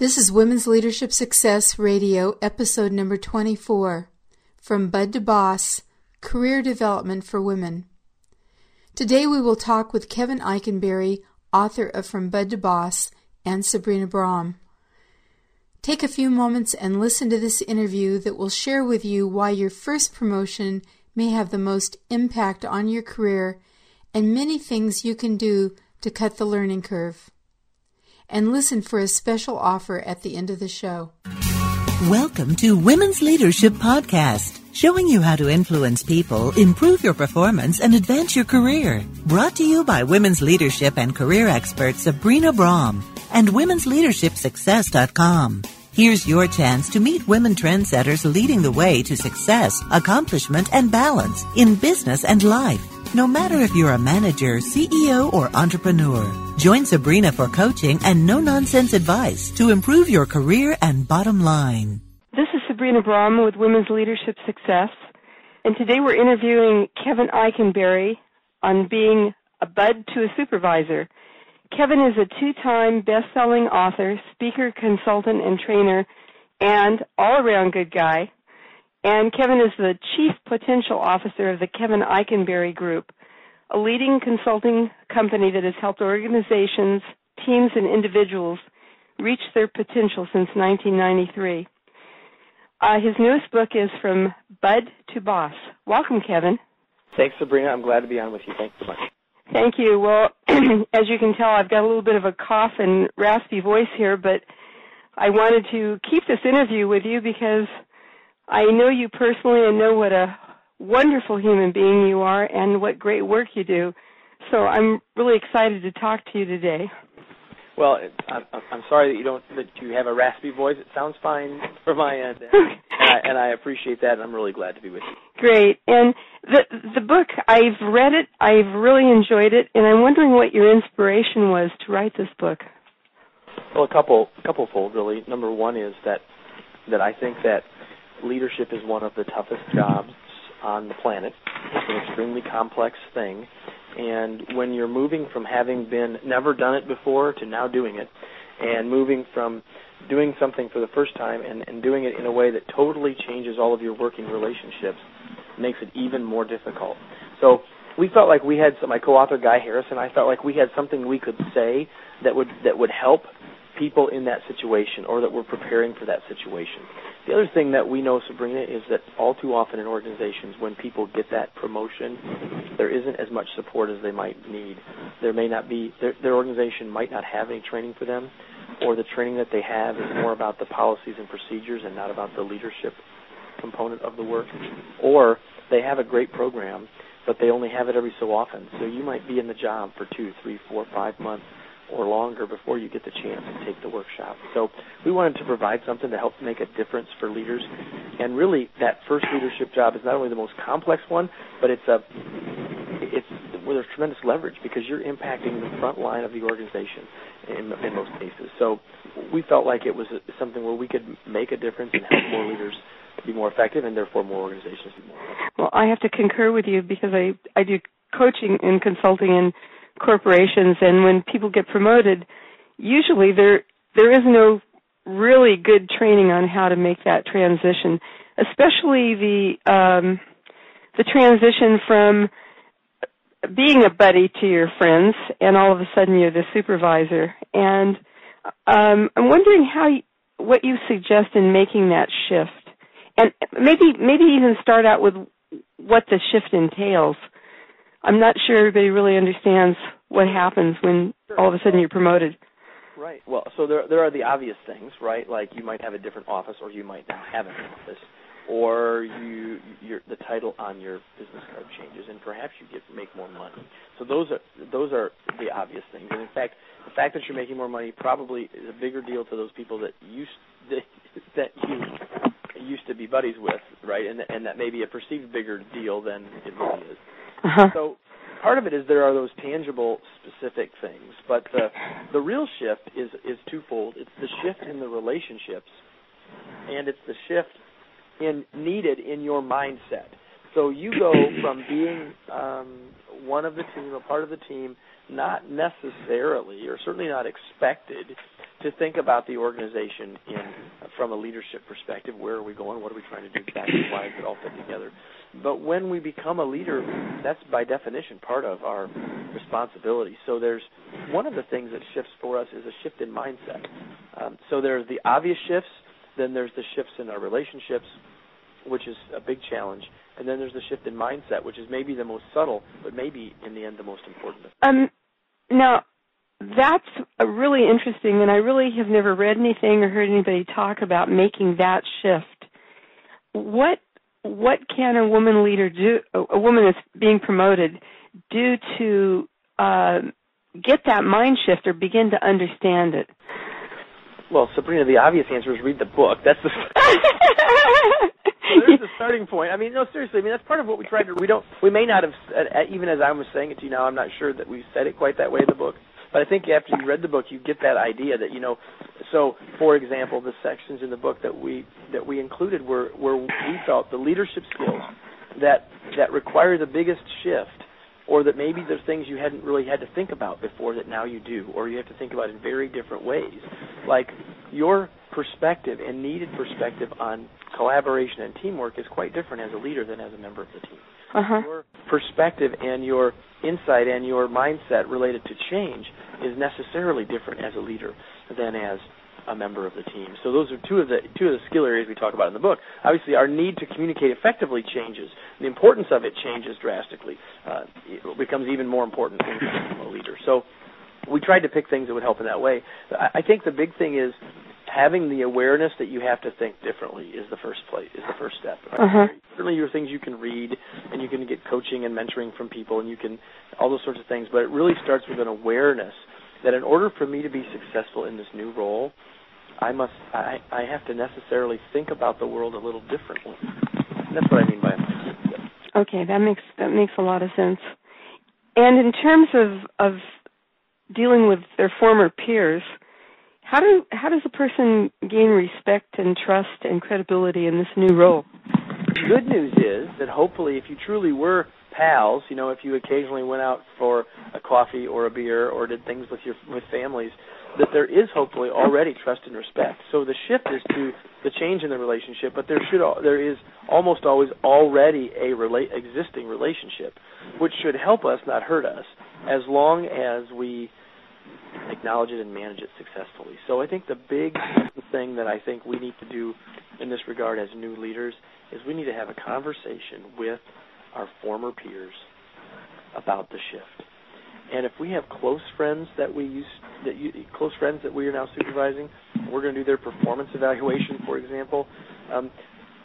This is Women's Leadership Success Radio, episode number 24 From Bud to Boss Career Development for Women. Today we will talk with Kevin Eikenberry, author of From Bud to Boss, and Sabrina Braham. Take a few moments and listen to this interview that will share with you why your first promotion may have the most impact on your career and many things you can do to cut the learning curve and listen for a special offer at the end of the show. Welcome to Women's Leadership Podcast, showing you how to influence people, improve your performance, and advance your career. Brought to you by women's leadership and career expert Sabrina Braham and womensleadershipsuccess.com. Here's your chance to meet women trendsetters leading the way to success, accomplishment, and balance in business and life. No matter if you're a manager, CEO, or entrepreneur, join Sabrina for coaching and no nonsense advice to improve your career and bottom line. This is Sabrina Braham with Women's Leadership Success, and today we're interviewing Kevin Eikenberry on being a bud to a supervisor. Kevin is a two-time best-selling author, speaker, consultant, and trainer, and all-around good guy. And Kevin is the Chief Potential Officer of the Kevin Eikenberry Group, a leading consulting company that has helped organizations, teams, and individuals reach their potential since 1993. Uh, his newest book is From Bud to Boss. Welcome, Kevin. Thanks, Sabrina. I'm glad to be on with you. Thanks so much. Thank you. Well, as you can tell, I've got a little bit of a cough and raspy voice here, but I wanted to keep this interview with you because – I know you personally and know what a wonderful human being you are and what great work you do. So I'm really excited to talk to you today. Well, I'm, sorry that you don't that you have a raspy voice. It sounds fine from my end, and, I, and I appreciate that. And I'm really glad to be with you. Great. And the the book, I've read it. I've really enjoyed it, and I'm wondering what your inspiration was to write this book. Well, a couple couple fold really. Number one is that that I think that leadership is one of the toughest jobs on the planet. It's an extremely complex thing. And when you're moving from having been never done it before to now doing it, and moving from doing something for the first time and, and doing it in a way that totally changes all of your working relationships, makes it even more difficult. So we felt like we had some, my co-author Guy Harris and I felt like we had something we could say that would that would help people in that situation or that were preparing for that situation. The other thing that we know, Sabrina, is that all too often in organizations, when people get that promotion, there isn't as much support as they might need. There may not be, their, their organization might not have any training for them, or the training that they have is more about the policies and procedures and not about the leadership component of the work. Or they have a great program, but they only have it every so often. So you might be in the job for two, three, four, five months or longer before you get the chance to take the workshop. So we wanted to provide something to help make a difference for leaders. And really, that first leadership job is not only the most complex one, but it's a it's where there's tremendous leverage because you're impacting the front line of the organization in, in most cases. So we felt like it was something where we could make a difference and help more leaders be more effective, and therefore more organizations be more effective. Well, I have to concur with you because I I do coaching and consulting and corporations and when people get promoted, usually there there is no really good training on how to make that transition, especially the um, the transition from being a buddy to your friends and all of a sudden you're the supervisor. And um, I'm wondering how you, what you suggest in making that shift, and maybe maybe even start out with what the shift entails. I'm not sure everybody really understands what happens when all of a sudden you're promoted. Right. Well, so there there are the obvious things, right? Like you might have a different office, or you might not have an office, or you your the title on your business card changes, and perhaps you get make more money. So those are those are the obvious things. And in fact, the fact that you're making more money probably is a bigger deal to those people that used that, that you used to be buddies with, right? And and that may be a perceived bigger deal than it really is. Uh-huh. So part of it is there are those tangible, specific things, but the the real shift is is twofold. It's the shift in the relationships, and it's the shift in needed in your mindset. So you go from being um, one of the team, a part of the team, not necessarily, or certainly not expected, to think about the organization in from a leadership perspective. Where are we going? What are we trying to do exactly? Why does it all fit together? But when we become a leader, that's by definition part of our responsibility. So there's one of the things that shifts for us is a shift in mindset. Um, so there's the obvious shifts, then there's the shifts in our relationships, which is a big challenge, and then there's the shift in mindset, which is maybe the most subtle, but maybe in the end the most important. Um, now that's really interesting, and I really have never read anything or heard anybody talk about making that shift. What what can a woman leader do? A woman that's being promoted do to uh, get that mind shift or begin to understand it? Well, Sabrina, the obvious answer is read the book. That's the there's the starting point. I mean, no, seriously. I mean, that's part of what we tried to. We don't. We may not have. Even as I was saying it to you now, I'm not sure that we said it quite that way in the book. But I think after you read the book, you get that idea that you know. So, for example, the sections in the book that we that we included were where we felt the leadership skills that that require the biggest shift, or that maybe there's things you hadn't really had to think about before that now you do, or you have to think about in very different ways, like your perspective and needed perspective on collaboration and teamwork is quite different as a leader than as a member of the team. Uh-huh. Your perspective and your insight and your mindset related to change is necessarily different as a leader than as a member of the team. So those are two of the two of the skill areas we talk about in the book. Obviously, our need to communicate effectively changes. The importance of it changes drastically. Uh, it becomes even more important when you a leader. So we tried to pick things that would help in that way. I think the big thing is having the awareness that you have to think differently is the first place is the first step. Right? Uh-huh. Certainly, there are things you can read and you can get coaching and mentoring from people and you can all those sorts of things. But it really starts with an awareness that in order for me to be successful in this new role, I must I, I have to necessarily think about the world a little differently. And that's what I mean by mindset. Okay, that makes that makes a lot of sense. And in terms of of dealing with their former peers, how do how does a person gain respect and trust and credibility in this new role? The good news is that hopefully, if you truly were pals, you know, if you occasionally went out for a coffee or a beer or did things with your with families, that there is hopefully already trust and respect. So the shift is to the change in the relationship, but there should there is almost always already a rela- existing relationship, which should help us, not hurt us, as long as we acknowledge it and manage it successfully. So I think the big thing that I think we need to do in this regard as new leaders is we need to have a conversation with our former peers about the shift. And if we have close friends that we use that you, close friends that we are now supervising, we're going to do their performance evaluation, for example. Um,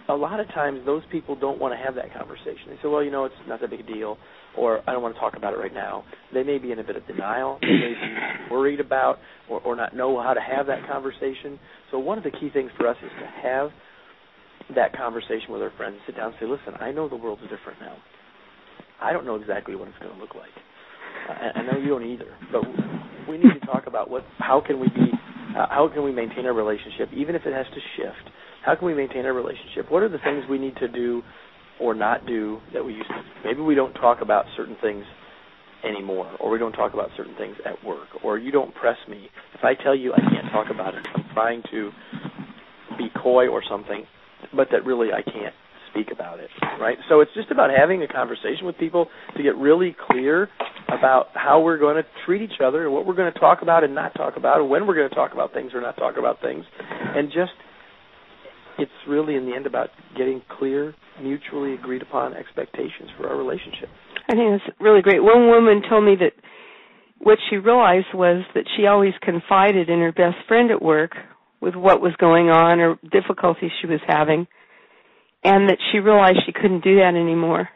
a lot of times those people don't want to have that conversation. They say, well, you know, it's not that big a deal, or I don't want to talk about it right now. They may be in a bit of denial. They may be worried about or, or not know how to have that conversation. So one of the key things for us is to have that conversation with our friends. Sit down and say, listen, I know the world's different now. I don't know exactly what it's going to look like. I, I know you don't either. But we need to talk about what, how can we be, uh, how can we maintain our relationship, even if it has to shift how can we maintain our relationship? What are the things we need to do or not do that we used to? Maybe we don't talk about certain things anymore, or we don't talk about certain things at work, or you don't press me. If I tell you I can't talk about it, I'm trying to be coy or something, but that really I can't speak about it, right? So it's just about having a conversation with people to get really clear about how we're going to treat each other and what we're going to talk about and not talk about, and when we're going to talk about things or not talk about things, and just it's really in the end about getting clear, mutually agreed upon expectations for our relationship. I think that's really great. One woman told me that what she realized was that she always confided in her best friend at work with what was going on or difficulties she was having, and that she realized she couldn't do that anymore.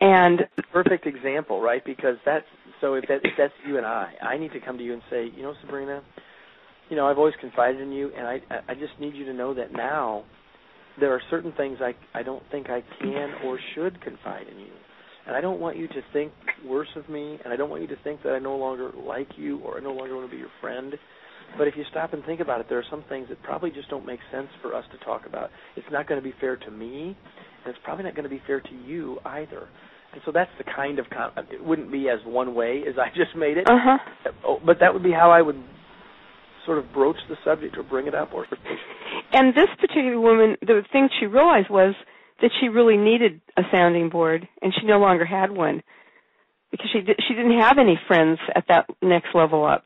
And perfect example, right? Because that's so if, that, if that's you and I, I need to come to you and say, you know, Sabrina, you know, I've always confided in you, and I I just need you to know that now there are certain things I I don't think I can or should confide in you. And I don't want you to think worse of me, and I don't want you to think that I no longer like you or I no longer want to be your friend. But if you stop and think about it, there are some things that probably just don't make sense for us to talk about. It's not going to be fair to me, and it's probably not going to be fair to you either. And so that's the kind of con- it wouldn't be as one way as I just made it. Uh-huh. Oh, but that would be how I would sort of broach the subject or bring it up or and this particular woman the thing she realized was that she really needed a sounding board and she no longer had one because she di- she didn't have any friends at that next level up.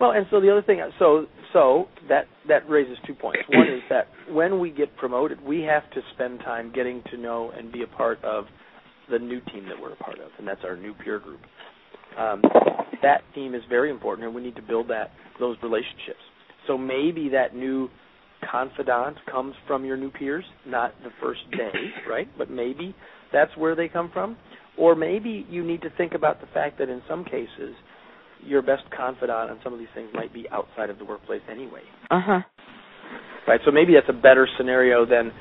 Well and so the other thing so so that that raises two points. One is that when we get promoted we have to spend time getting to know and be a part of the new team that we're a part of and that's our new peer group. Um, that team is very important, and we need to build that those relationships. So maybe that new confidant comes from your new peers, not the first day, right? But maybe that's where they come from. Or maybe you need to think about the fact that in some cases, your best confidant on some of these things might be outside of the workplace anyway. Uh huh. Right. So maybe that's a better scenario than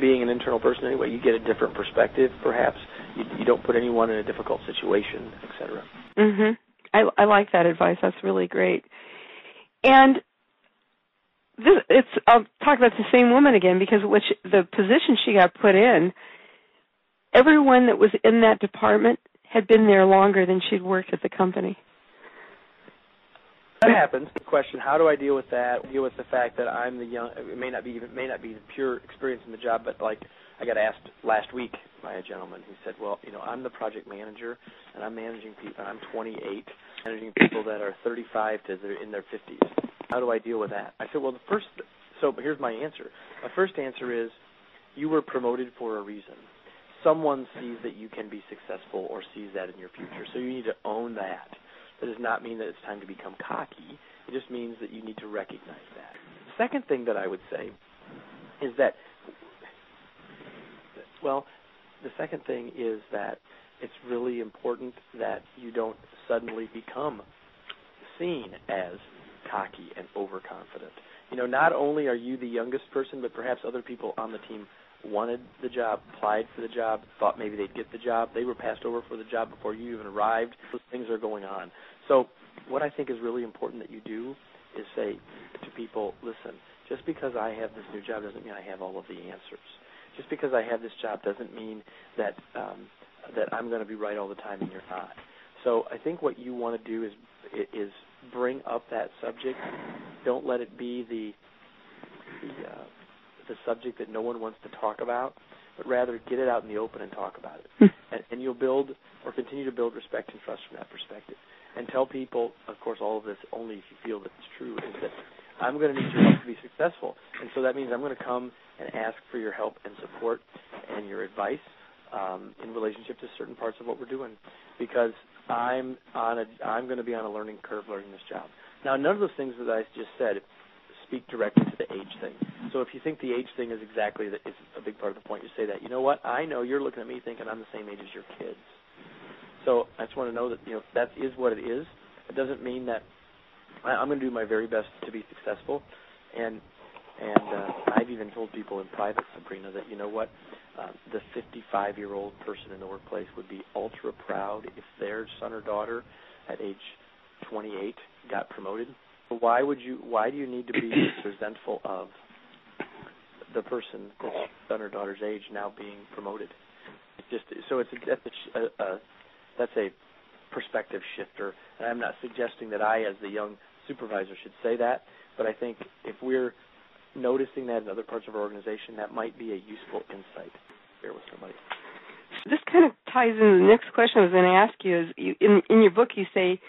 being an internal person anyway. You get a different perspective, perhaps. You, you don't put anyone in a difficult situation, etc. Mhm. I I like that advice. That's really great. And this it's I'll talk about the same woman again because which the position she got put in, everyone that was in that department had been there longer than she'd worked at the company. That happens. The question: How do I deal with that? Deal with the fact that I'm the young. It may not be it may not be the pure experience in the job, but like I got asked last week by a gentleman who said, "Well, you know, I'm the project manager, and I'm managing people. I'm 28, managing people that are 35 to they're in their 50s. How do I deal with that?" I said, "Well, the first. So here's my answer. My first answer is, you were promoted for a reason. Someone sees that you can be successful or sees that in your future, so you need to own that. That does not mean that it's time to become cocky. It just means that you need to recognize that. The second thing that I would say is that well, the second thing is that it's really important that you don't suddenly become seen as cocky and overconfident. You know, not only are you the youngest person, but perhaps other people on the team wanted the job, applied for the job, thought maybe they'd get the job. They were passed over for the job before you even arrived. Those things are going on. So, what I think is really important that you do is say to people, listen, just because I have this new job doesn't mean I have all of the answers just because I have this job doesn't mean that um, that I'm going to be right all the time and you're not. So I think what you want to do is is bring up that subject. Don't let it be the the uh, the subject that no one wants to talk about, but rather get it out in the open and talk about it. Hmm. and, and you'll build or continue to build respect and trust from that perspective. And tell people, of course, all of this only if you feel that it's true, is that I'm going to need your help to be successful. And so that means I'm going to come and ask for your help and support and your advice um, in relationship to certain parts of what we're doing, because I'm on a I'm going to be on a learning curve learning this job. Now, none of those things that I just said speak directly to the age thing. So if you think the age thing is exactly that is a big part of the point, you say that. You know what? I know you're looking at me thinking I'm the same age as your kids. So I just want to know that you know that is what it is. It doesn't mean that I, I'm going to do my very best to be successful, and and uh, I've even told people in private, Sabrina, that you know what, uh, the 55-year-old person in the workplace would be ultra proud if their son or daughter, at age 28, got promoted. Why would you? Why do you need to be resentful of the person, son or daughter's age, now being promoted? It's just so it's a, that's a, a, that's a perspective shifter, and I'm not suggesting that I, as the young supervisor, should say that, but I think if we're noticing that in other parts of our organization, that might be a useful insight to with somebody. This kind of ties into the next question I was going to ask you. Is you, in in your book you say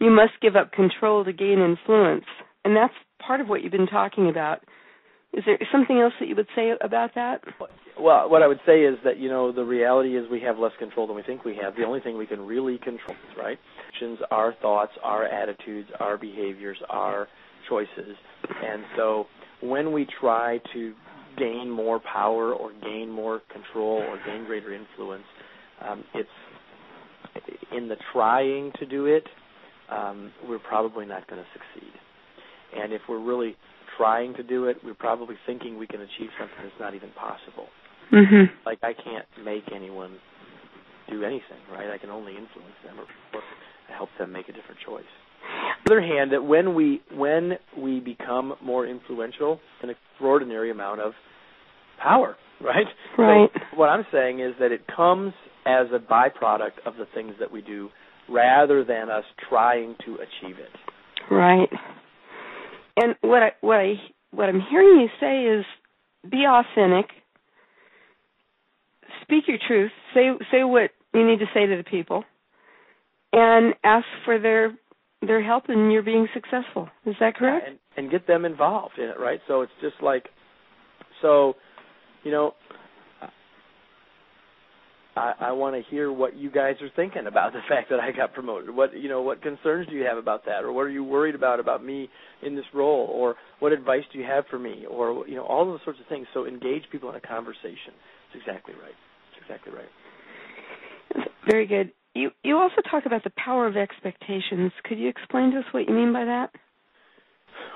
you must give up control to gain influence, and that's part of what you've been talking about. Is there something else that you would say about that? Well, what I would say is that you know the reality is we have less control than we think we have. The only thing we can really control, right? Actions, our thoughts, our attitudes, our behaviors, our choices, and so when we try to gain more power or gain more control or gain greater influence, um, it's in the trying to do it, um, we're probably not going to succeed. And if we're really trying to do it, we're probably thinking we can achieve something that's not even possible. Mm-hmm. Like I can't make anyone do anything, right? I can only influence them or, or help them make a different choice. On the other hand, that when we when we become more influential, an extraordinary amount of power, right? Right. So what I'm saying is that it comes as a byproduct of the things that we do, rather than us trying to achieve it. Right. And what I what I what I'm hearing you say is be authentic, speak your truth, say say what you need to say to the people, and ask for their their help and you're being successful. Is that correct? Yeah, and, and get them involved in it, right? So it's just like, so, you know, I, I want to hear what you guys are thinking about the fact that I got promoted. What you know, what concerns do you have about that, or what are you worried about about me in this role, or what advice do you have for me, or you know, all those sorts of things. So engage people in a conversation. It's exactly right. It's exactly right. Very good. You you also talk about the power of expectations. Could you explain to us what you mean by that?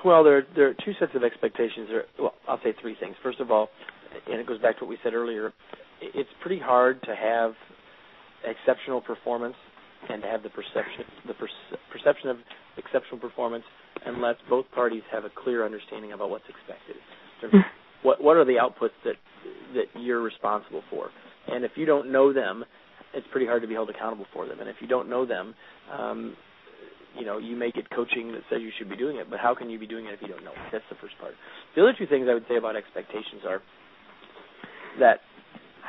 Well, there there are two sets of expectations. There, well, I'll say three things. First of all, and it goes back to what we said earlier it's pretty hard to have exceptional performance and to have the perception the perce- perception of exceptional performance unless both parties have a clear understanding about what's expected. what what are the outputs that that you're responsible for? And if you don't know them, it's pretty hard to be held accountable for them. And if you don't know them, um, you know, you may get coaching that says you should be doing it, but how can you be doing it if you don't know it? That's the first part. The other two things I would say about expectations are that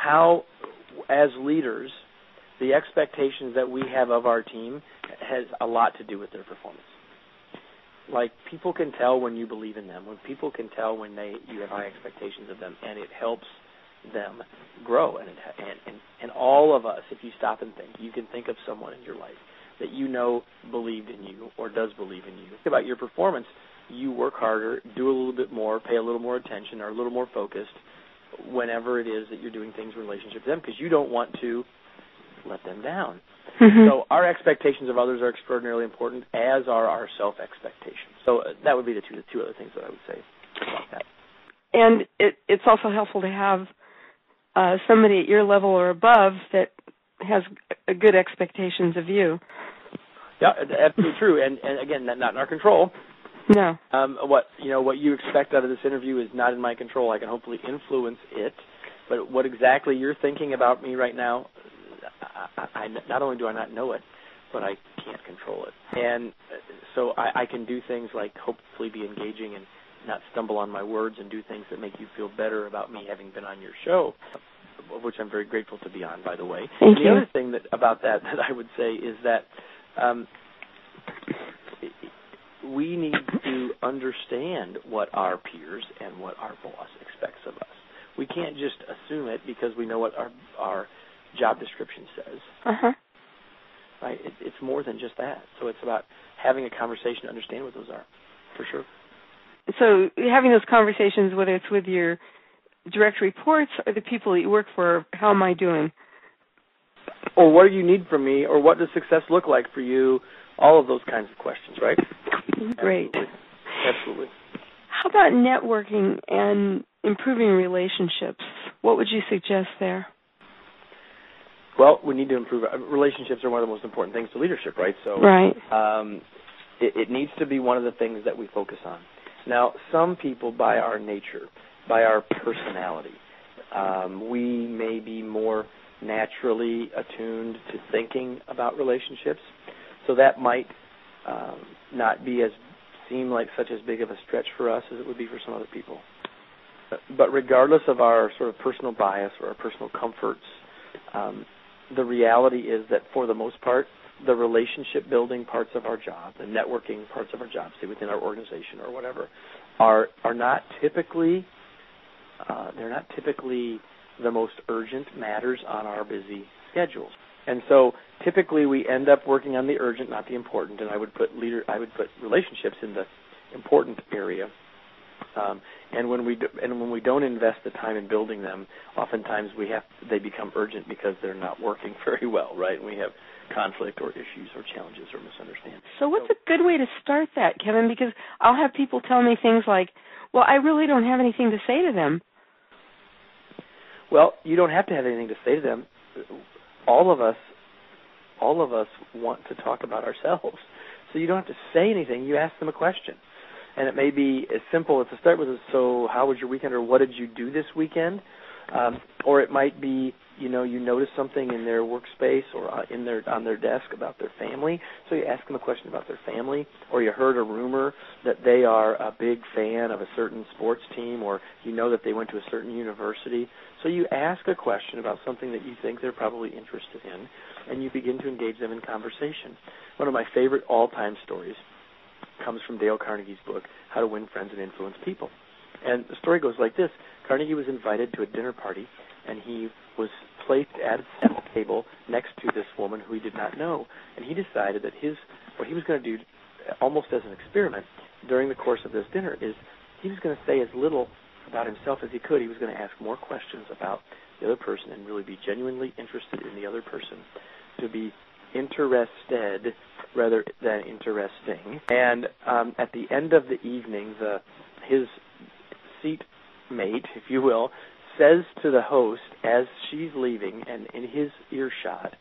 how, as leaders, the expectations that we have of our team has a lot to do with their performance. Like people can tell when you believe in them, when people can tell when they you have high expectations of them, and it helps them grow. And, it, and and and all of us, if you stop and think, you can think of someone in your life that you know believed in you or does believe in you. Think about your performance. You work harder, do a little bit more, pay a little more attention, are a little more focused, whenever it is that you're doing things in relationship to them because you don't want to let them down. Mm-hmm. So our expectations of others are extraordinarily important, as are our self expectations. So uh, that would be the two the two other things that I would say about that. And it, it's also helpful to have uh, somebody at your level or above that has a good expectations of you. Yeah, absolutely true. And and again, not in our control. No. Um, what you know, what you expect out of this interview is not in my control. I can hopefully influence it, but what exactly you're thinking about me right now, I, I, not only do I not know it, but I can't control it. And so I, I can do things like hopefully be engaging and not stumble on my words and do things that make you feel better about me having been on your show, which I'm very grateful to be on, by the way. Thank the you. other thing that about that that I would say is that um, we need to understand what our peers and what our boss expects of us. We can't just assume it because we know what our our job description says. Uh-huh. Right? It, it's more than just that. So it's about having a conversation to understand what those are, for sure. So having those conversations, whether it's with your direct reports or the people that you work for, how am I doing? Or what do you need from me, or what does success look like for you? All of those kinds of questions, right? Great. Absolutely. Absolutely. How about networking and improving relationships? What would you suggest there? Well, we need to improve. Relationships are one of the most important things to leadership, right? So, right. Um, it, it needs to be one of the things that we focus on. Now, some people, by our nature, by our personality, um, we may be more naturally attuned to thinking about relationships. So that might um, not be as seem like such as big of a stretch for us as it would be for some other people. But regardless of our sort of personal bias or our personal comforts, um, the reality is that for the most part, the relationship building parts of our job, the networking parts of our job, say within our organization or whatever, are are not typically uh, they're not typically the most urgent matters on our busy schedules. And so typically we end up working on the urgent, not the important. And I would put leader, I would put relationships in the important area. Um, and when we do, and when we don't invest the time in building them, oftentimes we have they become urgent because they're not working very well, right? And we have conflict or issues or challenges or misunderstandings. So what's a good way to start that, Kevin? Because I'll have people tell me things like, "Well, I really don't have anything to say to them." Well, you don't have to have anything to say to them. All of us all of us want to talk about ourselves. So you don't have to say anything. You ask them a question. And it may be as simple as to start with, so how was your weekend or what did you do this weekend? Um, or it might be you know you notice something in their workspace or uh, in their on their desk about their family, so you ask them a question about their family, or you heard a rumor that they are a big fan of a certain sports team, or you know that they went to a certain university. So you ask a question about something that you think they're probably interested in, and you begin to engage them in conversation. One of my favorite all-time stories comes from Dale Carnegie's book, How to Win Friends and Influence People. And the story goes like this Carnegie was invited to a dinner party, and he was placed at a table next to this woman who he did not know. And he decided that his what he was going to do, almost as an experiment, during the course of this dinner, is he was going to say as little about himself as he could. He was going to ask more questions about the other person and really be genuinely interested in the other person, to be interested rather than interesting. And um, at the end of the evening, the his seat mate, if you will, says to the host as she's leaving and in his earshot,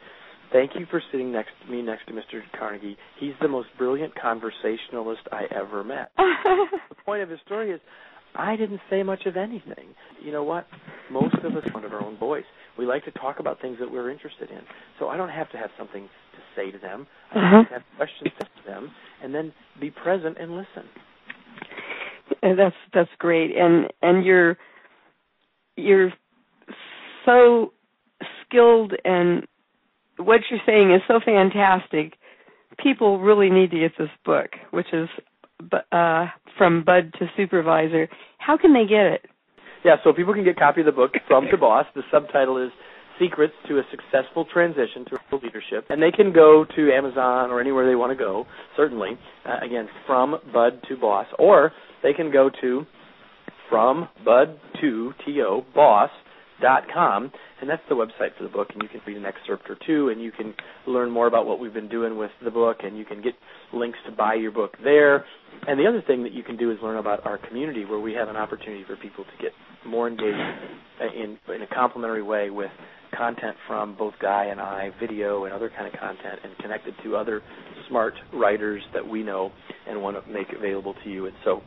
Thank you for sitting next to me next to Mr. Carnegie. He's the most brilliant conversationalist I ever met. the point of his story is I didn't say much of anything. You know what? Most of us want our own voice. We like to talk about things that we're interested in. So I don't have to have something to say to them. I uh-huh. have questions to them and then be present and listen. And that's that's great. And and you're you're so skilled and what you're saying is so fantastic. People really need to get this book, which is uh, from Bud to Supervisor. How can they get it? Yeah, so people can get a copy of the book from the boss. The subtitle is Secrets to a Successful Transition to Leadership. And they can go to Amazon or anywhere they want to go, certainly. Uh, again, from Bud to Boss. Or they can go to from bud to to boss dot com. And that's the website for the book. And you can read an excerpt or two and you can learn more about what we've been doing with the book and you can get links to buy your book there. And the other thing that you can do is learn about our community where we have an opportunity for people to get more engaged uh, in in a complementary way with content from both Guy and I, video and other kind of content, and connected to other smart writers that we know and want to make available to you. And so,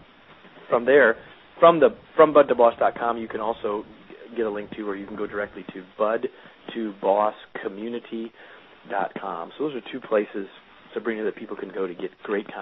from there, from the from bud2boss.com, you can also get a link to, or you can go directly to bud to. So those are two places, Sabrina, that people can go to get great content